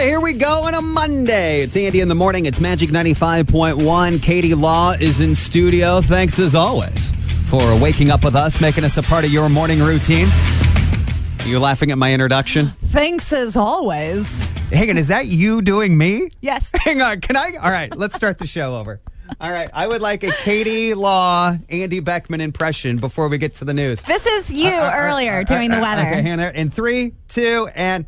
here we go on a Monday. It's Andy in the morning. It's Magic 95.1. Katie Law is in studio. Thanks as always for waking up with us, making us a part of your morning routine. You laughing at my introduction? Thanks as always. Hang on, is that you doing me? Yes. Hang on, can I? All right, let's start the show over. All right, I would like a Katie Law, Andy Beckman impression before we get to the news. This is you uh, uh, uh, earlier doing the weather. Okay, hand there. In three, two, and.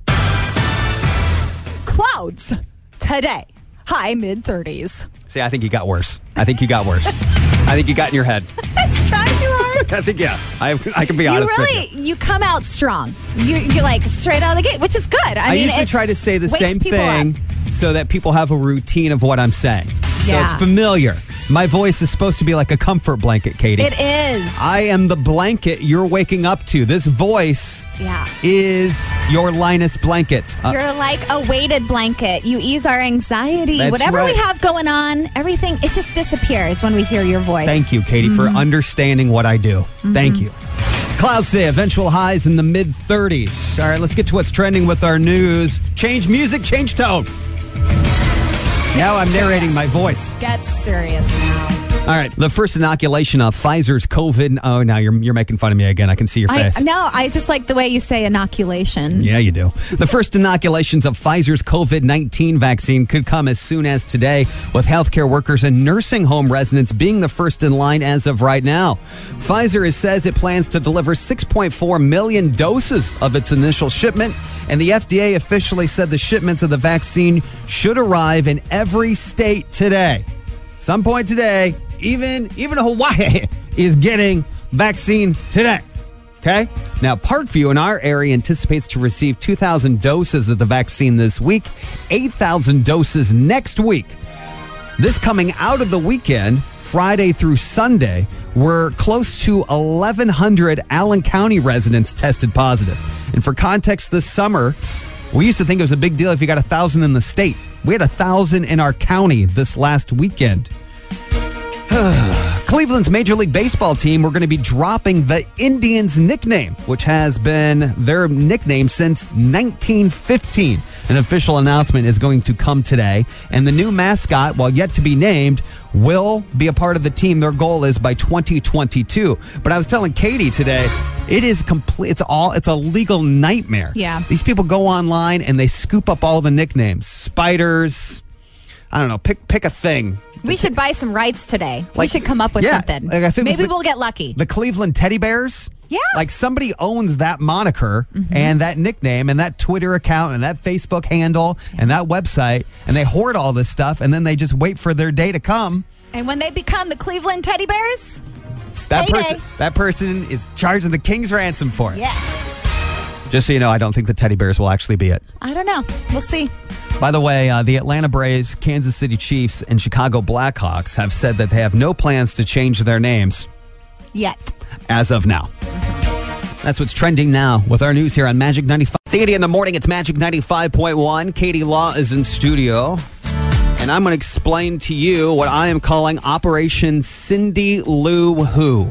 Clouds today. High mid 30s. See, I think you got worse. I think you got worse. I think you got in your head. It's trying too hard. I think, yeah, I, I can be You honest really, with you. you come out strong. You, you're like straight out of the gate, which is good. I, I, mean, usually try to say the same thing up. so that people have a routine of what I'm saying. So it's familiar. My voice is supposed to be like a comfort blanket, Katie. It is. I am the blanket you're waking up to. This voice yeah. is your Linus blanket. Uh, You're like a weighted blanket. You ease our anxiety. Whatever right. we have going on, everything, it just disappears when we hear your voice. Thank you, Katie, for understanding what I do. Thank you. Clouds day, eventual highs in the mid 30s. All right, let's get to what's trending with our news. Change music, change tone. Now I'm narrating my voice. Get serious now. All right, the first inoculation of Pfizer's COVID. Oh, now you're, you're making fun of me again. I can see your I, face. no, I just like the way you say inoculation. Yeah, you do. The first inoculations of Pfizer's COVID 19 vaccine could come as soon as today, with healthcare workers and nursing home residents being the first in line as of right now. Pfizer says it plans to deliver 6.4 million doses of its initial shipment, and the FDA officially said the shipments of the vaccine should arrive in every state today. Some point today, even even Hawaii is getting vaccine today. Okay. Now, Parkview in our area anticipates to receive 2,000 doses of the vaccine this week, 8,000 doses next week. This coming out of the weekend, Friday through Sunday, were close to 1,100 Allen County residents tested positive. And for context, this summer, we used to think it was a big deal if you got a thousand in the state. We had a thousand in our county this last weekend. Cleveland's Major League Baseball team were going to be dropping the Indians nickname, which has been their nickname since 1915. An official announcement is going to come today, and the new mascot, while yet to be named, will be a part of the team. Their goal is by 2022. But I was telling Katie today, it is complete. It's all. It's a legal nightmare. Yeah. These people go online and they scoop up all the nicknames. Spiders. I don't know. Pick pick a thing. We should buy some rights today. we should come up with yeah, something. like Maybe the- we'll get lucky. The Cleveland Teddy Bears. Yeah. Like somebody owns that moniker mm-hmm. and that nickname and that Twitter account and that Facebook handle and that website and they hoard all this stuff and then they just wait for their day to come. and when they become the Cleveland Teddy Bears, That person that person is charging the king's ransom for it. yeah. Just so you know, I don't think the Teddy Bears will actually be it. I don't know. We'll see. By the way, uh, the Atlanta Braves, Kansas City Chiefs, and Chicago Blackhawks have said that they have no plans to change their names Yet. as of now. That's what's trending now with our news here on Magic 95. It's Andy in the morning. It's Magic 95.1. Katie Law is in studio. And I'm going to explain to you what I am calling Operation Cindy Lou Who.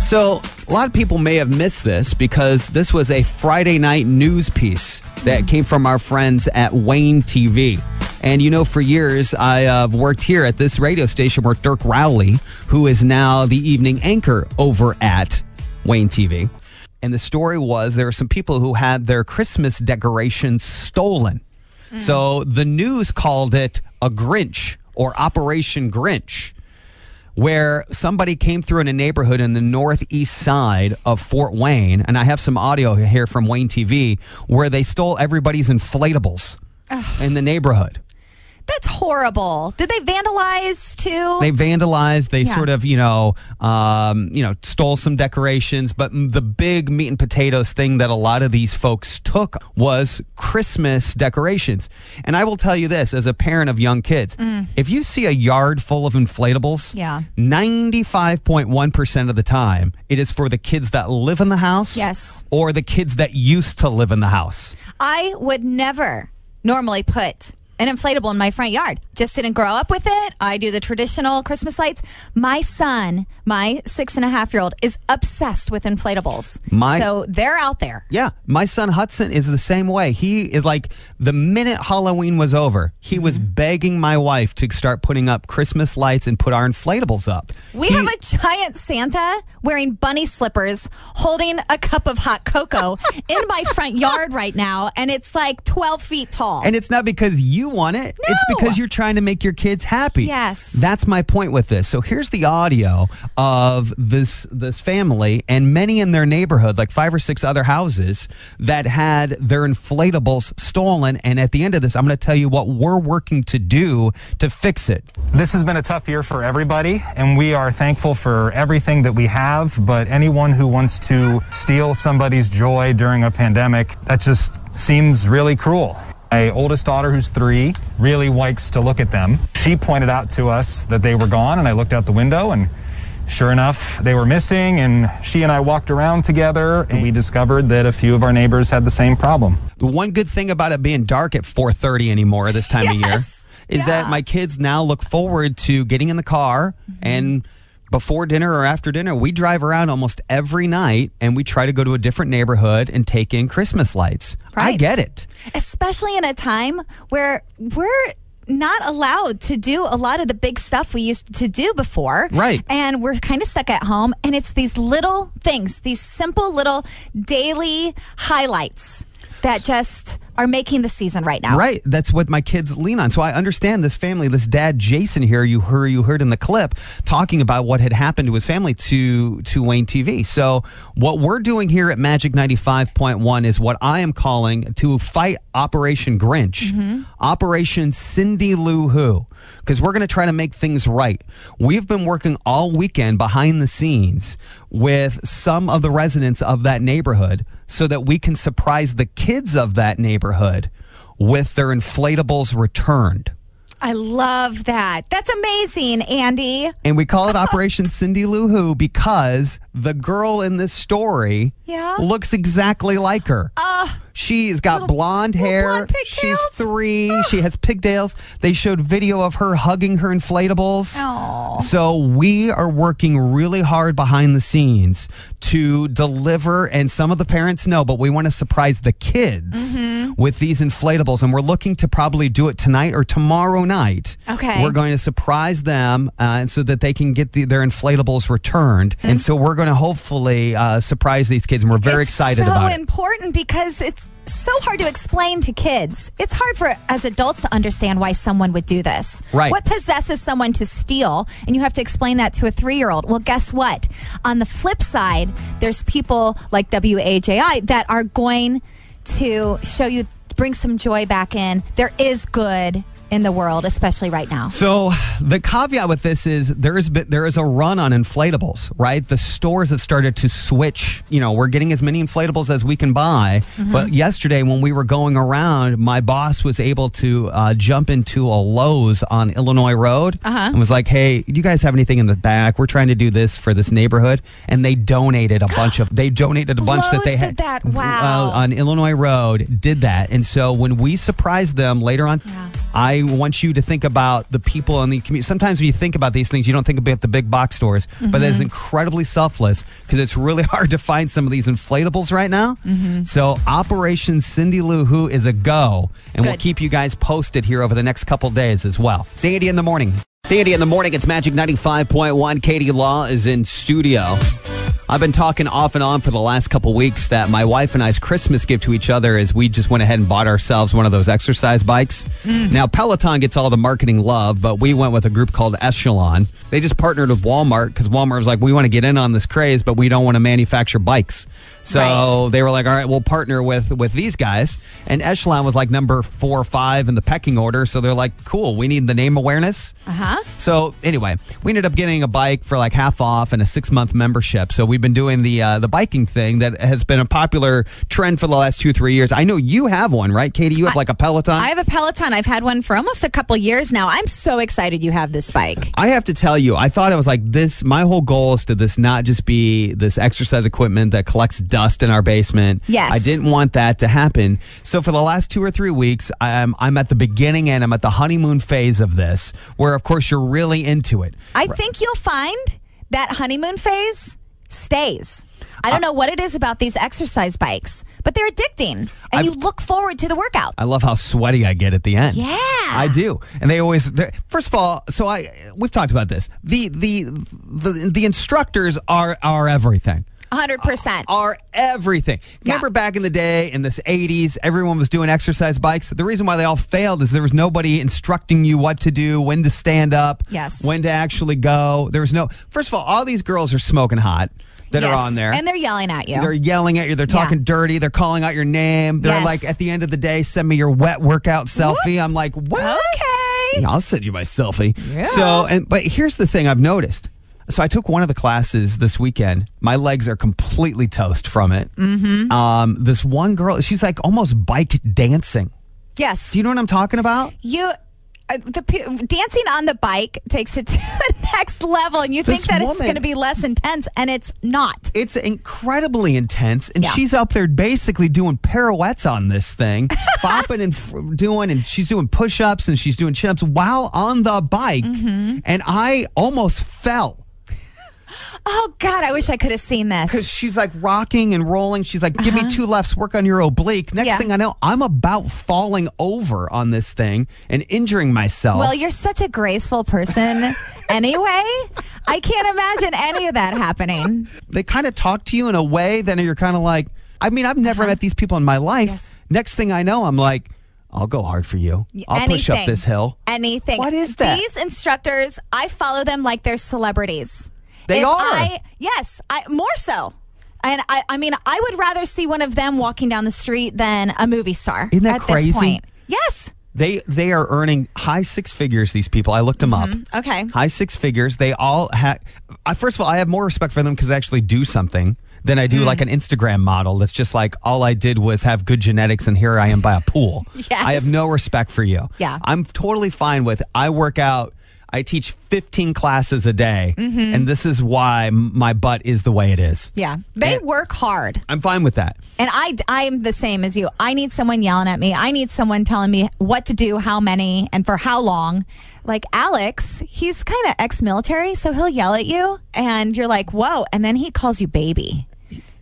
So, a lot of people may have missed this because this was a Friday night news piece that came from our friends at WANE TV. And you know, for years, I have worked here at this radio station where Dirk Rowley, who is now the evening anchor over at WANE TV. And the story was there were some people who had their Christmas decorations stolen. Mm. So the news called it a Grinch or Operation Grinch where somebody came through in a neighborhood in the northeast side of Fort Wayne, and I have some audio here from WANE TV where they stole everybody's inflatables in the neighborhood. That's horrible. Did they vandalize too? They vandalized. They Yeah. sort of, you know, um, you know, stole some decorations. But the big meat and potatoes thing that a lot of these folks took was Christmas decorations. And I will tell you this, as a parent of young kids, if you see a yard full of inflatables, Mm. Yeah. ninety-five point one percent of the time, it is for the kids that live in the house, Yes. or the kids that used to live in the house. I would never normally put an inflatable in my front yard. Just didn't grow up with it. I do the traditional Christmas lights. My son, my six and a half year old, is obsessed with inflatables. My- so they're out there. Yeah, my son Hudson is the same way. He is like the minute Halloween was over, he was Mm-hmm. begging my wife to start putting up Christmas lights and put our inflatables up. We He- have a giant Santa wearing bunny slippers holding a cup of hot cocoa in my front yard right now, and it's like 12 feet tall. And it's not because you want it. No. It's because you're trying to make your kids happy. Yes. That's my point with this. So here's the audio of this this family and many in their neighborhood, like five or six other houses that had their inflatables stolen. And at the end of this, I'm going to tell you what we're working to do to fix it. This has been a tough year for everybody, and we are thankful for everything that we have. But anyone who wants to steal somebody's joy during a pandemic, that just seems really cruel. My oldest daughter, who's three, really likes to look at them. She pointed out to us that they were gone, and I looked out the window, and sure enough, they were missing. And she and I walked around together, and we discovered that a few of our neighbors had the same problem. The one good thing about it being dark at 4:30 anymore this time of year Yes. is that my kids now look forward to getting in the car Mm-hmm. and before dinner or after dinner we drive around almost every night and we try to go to a different neighborhood and take in Christmas lights. I get it. especially in a time where we're not allowed to do a lot of the big stuff we used to do before. Right. And we're kind of stuck at home. And it's these little things, these simple little daily highlights that just are making the season right now. Right. That's what my kids lean on. So I understand this family, this dad Jason here, you heard you heard in the clip talking about what had happened to his family to to WANE TV. So what we're doing here at Magic 95.1 is what I am calling to fight Operation Grinch. Mm-hmm. Operation Cindy Lou Who. Because we're going to try to make things right. We've been working all weekend behind the scenes with some of the residents of that neighborhood so that we can surprise the kids of that neighborhood with their inflatables returned. I love that. That's amazing, Andy. And we call it Operation Cindy Lou Who because the girl in this story Yeah? looks exactly like her. She's got blonde hair. blonde She's three. She has pigtails. They showed video of her hugging her inflatables. So we are working really hard behind the scenes to deliver, and some of the parents know, but we want to surprise the kids Mm-hmm. with these inflatables, and we're looking to probably do it tonight or tomorrow night. Okay. We're going to surprise them, uh, so that they can get the, their inflatables returned, and so we're going to hopefully uh, surprise these kids, and we're very It's excited so about it. It's so important because it's so hard to explain to kids. It's hard for as adults to understand why someone would do this. Right. What possesses someone to steal? And you have to explain that to a three year old. Well, guess what? On the flip side, there's people like WAJI that are going to show you, bring some joy back in. There is good in the world, especially right now. So the caveat with this is there is there is a run on inflatables, right? The stores have started to switch. You know, we're getting as many inflatables as we can buy. But yesterday, when we were going around, my boss was able to uh, jump into a Lowe's on Illinois Road and was like, "Hey, do you guys have anything in the back? We're trying to do this for this neighborhood." And they donated a bunch of they donated a bunch that Lowe's they did had that? Wow. uh, on Illinois Road did that. And so when we surprised them later on, Yeah. I want you to think about the people in the community. Sometimes when you think about these things, you don't think about the big box stores, but that is mm-hmm. incredibly selfless because it's really hard to find some of these inflatables right now. Mm-hmm. So Operation Cindy Lou Who is a go, and we'll keep you guys posted here over the next couple days as well. It's Andy in the morning. It's Andy in the morning. It's Magic 95.1. Katie Law is in studio. I've been talking off and on for the last couple weeks that my wife and I's Christmas gift to each other is we just went ahead and bought ourselves one of those exercise bikes. Now, Peloton gets all the marketing love, but we went with a group called Echelon. They just partnered with Walmart because Walmart was like, we want to get in on this craze, but we don't want to manufacture bikes. So Right. they were like, all right, we'll partner with with these guys. And Echelon was like number four or five in the pecking order. So they're like, cool, we need the name awareness. Uh huh. So anyway, we ended up getting a bike for like half off and a six month membership. So we've we've been doing the uh, the biking thing that has been a popular trend for the last two three years. I know you have one, right, Katie? You have like a Peloton. I have a Peloton. I've had one for almost a couple years now. I'm so excited you have this bike. I have to tell you, I thought it was like this. My whole goal is to this not just be this exercise equipment that collects dust in our basement. Yes. I didn't want that to happen. So for the last two or three weeks, I'm, I'm at the beginning and I'm at the honeymoon phase of this, where of course you're really into it. I think you'll find that honeymoon phase stays. I don't know what it is about these exercise bikes, but they're addicting, and I've- you look forward to the workout. I love how sweaty I get at the end. Yeah. I do, and they always. First of all, so I we've talked about this. The the the, the instructors are are everything. 100%. Uh, are everything. Yeah. Remember back in the day in this 80s, everyone was doing exercise bikes. The reason why they all failed is there was nobody instructing you what to do, when to stand up, Yes. when to actually go. There was no First of all, all these girls are smoking hot that Yes. are on there. And they're yelling at you. they're yelling at you. They're talking Yeah. dirty. They're calling out your name. They're Yes. like, at the end of the day, send me your wet workout selfie. I'm like, what? okay. Yeah, I'll send you my selfie. Yeah. So, and but here's the thing I've noticed. So I took one of the classes this weekend. My legs are completely toast from it. Mm-hmm. Um, this one girl, she's like almost bike dancing. Yes. Do you know what I'm talking about? you uh, the dancing on the bike takes it to the next level and you This think that it's going to be less intense and it's not It's incredibly intense, and Yeah. she's up there basically doing pirouettes on this thing, bopping and f- doing, and she's doing push-ups and she's doing chin-ups while on the bike. Mm-hmm. And I almost fell. Oh god i wish i could have seen this. because she's like rocking and rolling. She's like, "Give me two lefts, work on your oblique." Next Uh-huh. Yeah. thing I know, I'm about falling over on this thing and injuring myself. well you're such a graceful person anyway i can't imagine any of that happening they kind of talk to you in a way that you're kind of like, I mean, I've never met these people in my life. Uh-huh. Yes. Next thing I know, I'm like, I'll go hard for you. I'll push up Anything. this hill. anything What is that? these instructors i follow them like they're celebrities They are. I, yes i more so and I, I mean, I would rather see one of them walking down the street than a movie star. Isn't that at crazy? This point. Yes. They they are earning high six figures. These people, I looked them up. Okay. high six figures. They all have. First of all, I have more respect for them because they actually do something than I Mm. do like an Instagram model that's just like all I did was have good genetics and here I am by a pool. Yes. I have no respect for you. Yeah. I'm totally fine with. I work out. I teach 15 classes a day, Mm-hmm. and this is why my butt is the way it is. Yeah. They And- work hard. I'm fine with that. And I, I'm the same as you. I need someone yelling at me. I need someone telling me what to do, how many, and for how long. Like Alex, he's kind of ex military, so he'll yell at you, and you're like, whoa. And then he calls you baby.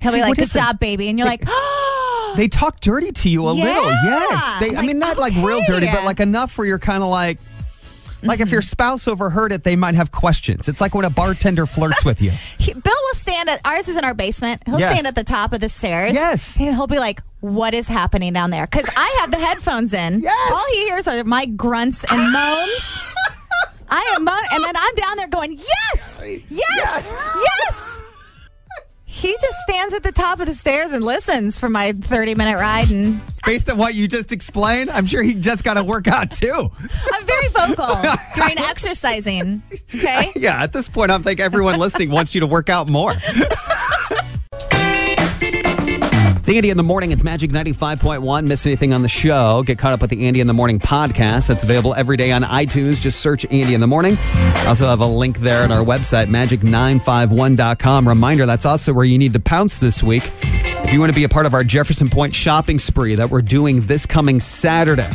He'll See, be like, good job, baby. And you're like, oh, They talk dirty to you a Yeah. little. Yes. They, I'm I mean, like, not like real dirty, but like enough where you're kind of like, like if your mm-hmm. spouse overheard it, they might have questions. It's like when a bartender flirts with you. he, Bill will stand at ours is in our basement. He'll Yes. stand at the top of the stairs. Yes. He'll be like, what is happening down there? Because I have the headphones in. Yes. All he hears are my grunts and moans. I am moan, and then I'm down there going, yes, yes, yes. He just stands at the top of the stairs and listens for my 30 minute ride, and Based on what you just explained, I'm sure he just got to work out too. I'm very vocal during exercising. Okay. Yeah, at this point, I'm think everyone listening wants you to work out more. It's Andy in the morning. It's Magic 95.1. Miss anything on the show? Get caught up with the Andy in the Morning podcast. That's available every day on iTunes. Just search Andy in the Morning. I also have a link there on our website, magic951.com. Reminder that's also where you need to pounce this week if you want to be a part of our Jefferson Pointe shopping spree that we're doing this coming Saturday.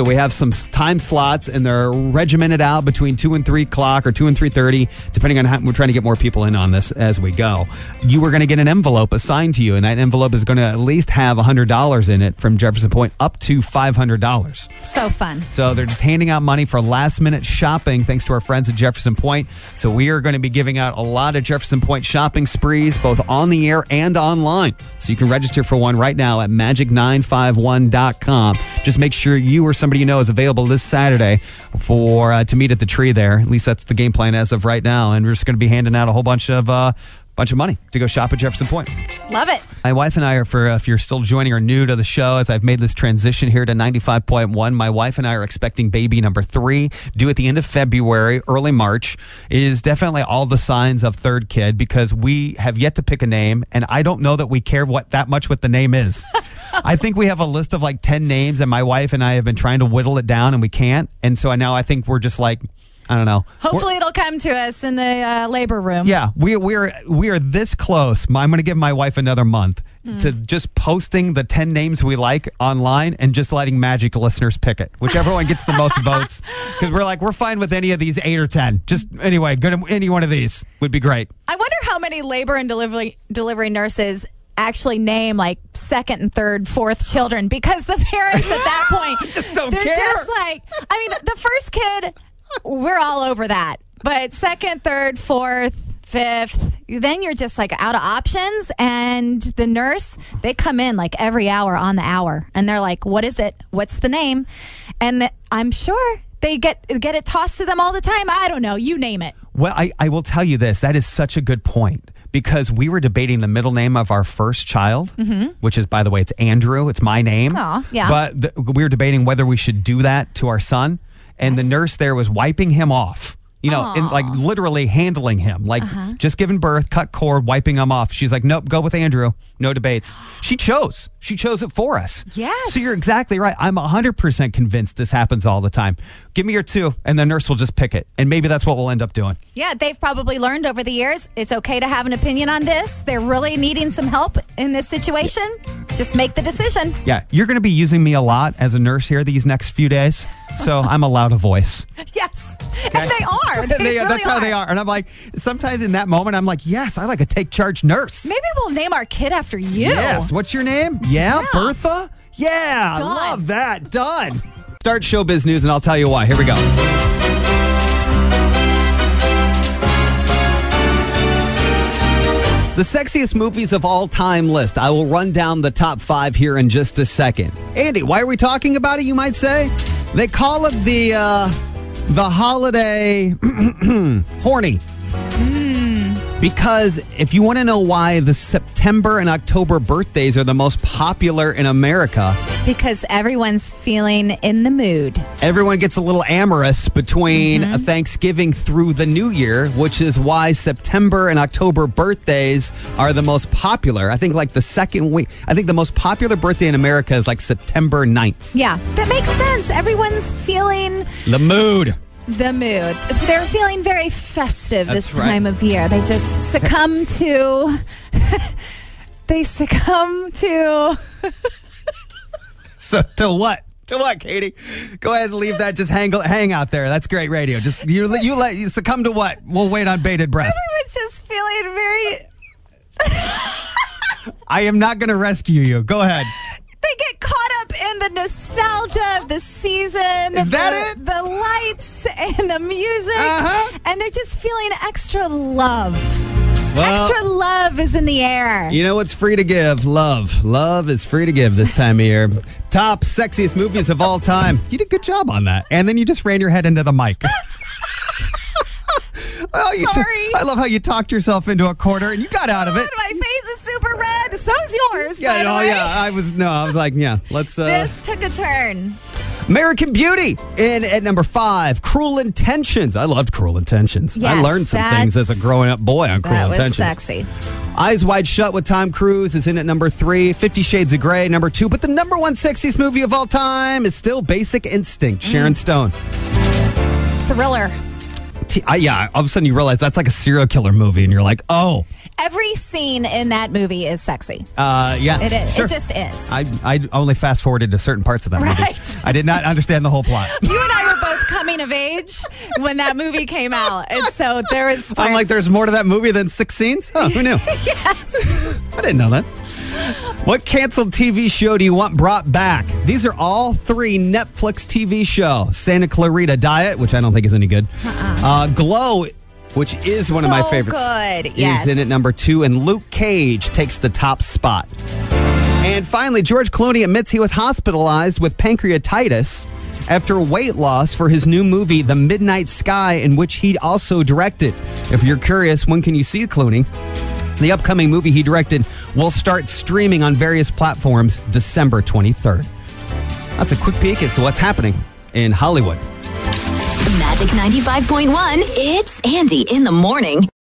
So we have some time slots, and they're regimented out between two and three o'clock or two and three thirty, depending on how we're trying to get more people in on this as we go. You are going to get an envelope assigned to you, and that envelope is going to at least have hundred dollars in it from Jefferson Pointe up to five hundred dollars. So fun. So they're just handing out money for last minute shopping thanks to our friends at Jefferson Pointe. So we are going to be giving out a lot of Jefferson Pointe shopping sprees, both on the air and online. So you can register for one right now at magic951.com. Just make sure you or somebody you know is available this Saturday for uh, to meet at the tree there. At least that's the game plan as of right now. And we're just going to be handing out a whole bunch of uh, bunch of money to go shop at Jefferson Pointe. Love it. My wife and I are for uh, if you're still joining or new to the show, as I've made this transition here to 95.1. My wife and I are expecting baby number three, due at the end of February, early March. It is definitely all the signs of third kid because we have yet to pick a name, and I don't know that we care what that much what the name is. I think we have a list of like 10 names, and my wife and I have been trying to whittle it down, and we can't. And so now I think we're just like, I don't know. We're- Hopefully, it'll come to us in the uh, labor room. yeah, we we are we are this close. I'm going to give my wife another month to just posting the 10 names we like online and just letting Magic listeners pick it. Whichever one gets the most votes cuz we're like we're fine with any of these 8 or 10. Just anyway, good any one of these would be great. I wonder how many labor and delivery delivery nurses actually name like second and third, fourth children because the parents at that point Just don't they're care. just like I mean, the first kid, we're all over that. But second, third, fourth, fifth, then you're just like out of options. And the nurse, they come in like every hour on the hour and they're like, What is it? What's the name? And the, I'm sure they get get it tossed to them all the time. I don't know. You name it. Well, I, I will tell you this. That is such a good point because we were debating the middle name of our first child, mm-hmm. which is, by the way, it's Andrew. It's my name. Aw, yeah. But th- we were debating whether we should do that to our son. And the nurse there was wiping him off. You know, and like literally handling him, like Uh-huh. just giving birth, cut cord, wiping him off. She's like, nope, go with Andrew. No debates. She chose. She chose it for us. Yes. So you're exactly right. I'm 100% convinced this happens all the time. Give me your two, and the nurse will just pick it. And maybe that's what we'll end up doing. Yeah, they've probably learned over the years it's okay to have an opinion on this. They're really needing some help in this situation. Just make the decision. Yeah, you're going to be using me a lot as a nurse here these next few days. So I'm allowed a voice. Yes. And they are. They They- really that's how they are. And I'm like, sometimes in that moment, I'm like, yes, I like a take charge nurse. Maybe we'll name our kid after you. Yes. What's your name? Yeah, Yeah. Bertha? Yeah, Done. love that. Done. Start showbiz news, and I'll tell you why. Here we go. The sexiest movies of all time list. I will run down the top five here in just a second. Andy, why are we talking about it? You might say. They call it the uh, the holiday horny. Because if you want to know why the September and October birthdays are the most popular in America, Because everyone's feeling in the mood. everyone gets a little amorous between mm-hmm. Thanksgiving through the New Year, which is why September and October birthdays are the most popular. I think like the second week, I think the most popular birthday in America is like September 9th. Yeah, that makes sense. Everyone's feeling The mood. The mood. They're feeling very festive this right. time of year. They just succumb to. they succumb to. So to what? To what, Katie? Go ahead and leave that. Just hang hang out there. That's great radio. Just you you let you succumb to what? We'll wait on bated breath. Everyone's just feeling very. I am not going to rescue you. Go ahead. They get caught up in the nostalgia of the season. Is that the, it? The lights and the music. Uh-huh. And they're just feeling extra love. Well- extra love is in the air. You know what's free to give? Love. Love is free to give this time of year. Top sexiest movies of all time. You did a good job on that. And then you just ran your head into the mic. well, Sorry. I love how you talked yourself into a corner and you got out of it. Super red. So's yours. Yeah, oh way. yeah. I was no, I was like, yeah, let's uh This took a turn. American Beauty in at number five. Cruel Intentions. I loved Cruel Intentions. I learned some things as a growing up boy on Cruel That was Intentions. sexy. Eyes Wide Shut with Tom Cruise is in at number three. Fifty Shades of Grey, number two. But the number one sexiest movie of all time is still Basic Instinct, Sharon Stone. Thriller. T- I, yeah, all of a sudden you realize that's like a serial killer movie, and you're like, oh, Every scene in that movie is sexy. uh, yeah. It is. Sure. It just is. I, I only fast forwarded to certain parts of that movie. Right. I did not understand the whole plot. you and I were both coming of age when that movie came out, and so there was. I'm like, there's more to that movie than six scenes? Who knew? yes. I didn't know that. What canceled TV show do you want brought back? These are all three Netflix TV show. Santa Clarita Diet, which I don't think is any good. uh Glow, which is one of my favorites. good, yes. Is in at number two, and Luke Cage takes the top spot. And finally, George Clooney admits he was hospitalized with pancreatitis after weight loss for his new movie, The Midnight Sky, in which he also directed. If you're curious, when can you see Clooney? The upcoming movie he directed will start streaming on various platforms December 23rd. That's a quick peek as to what's happening in Hollywood. Magic 95.1, it's Andy in the morning.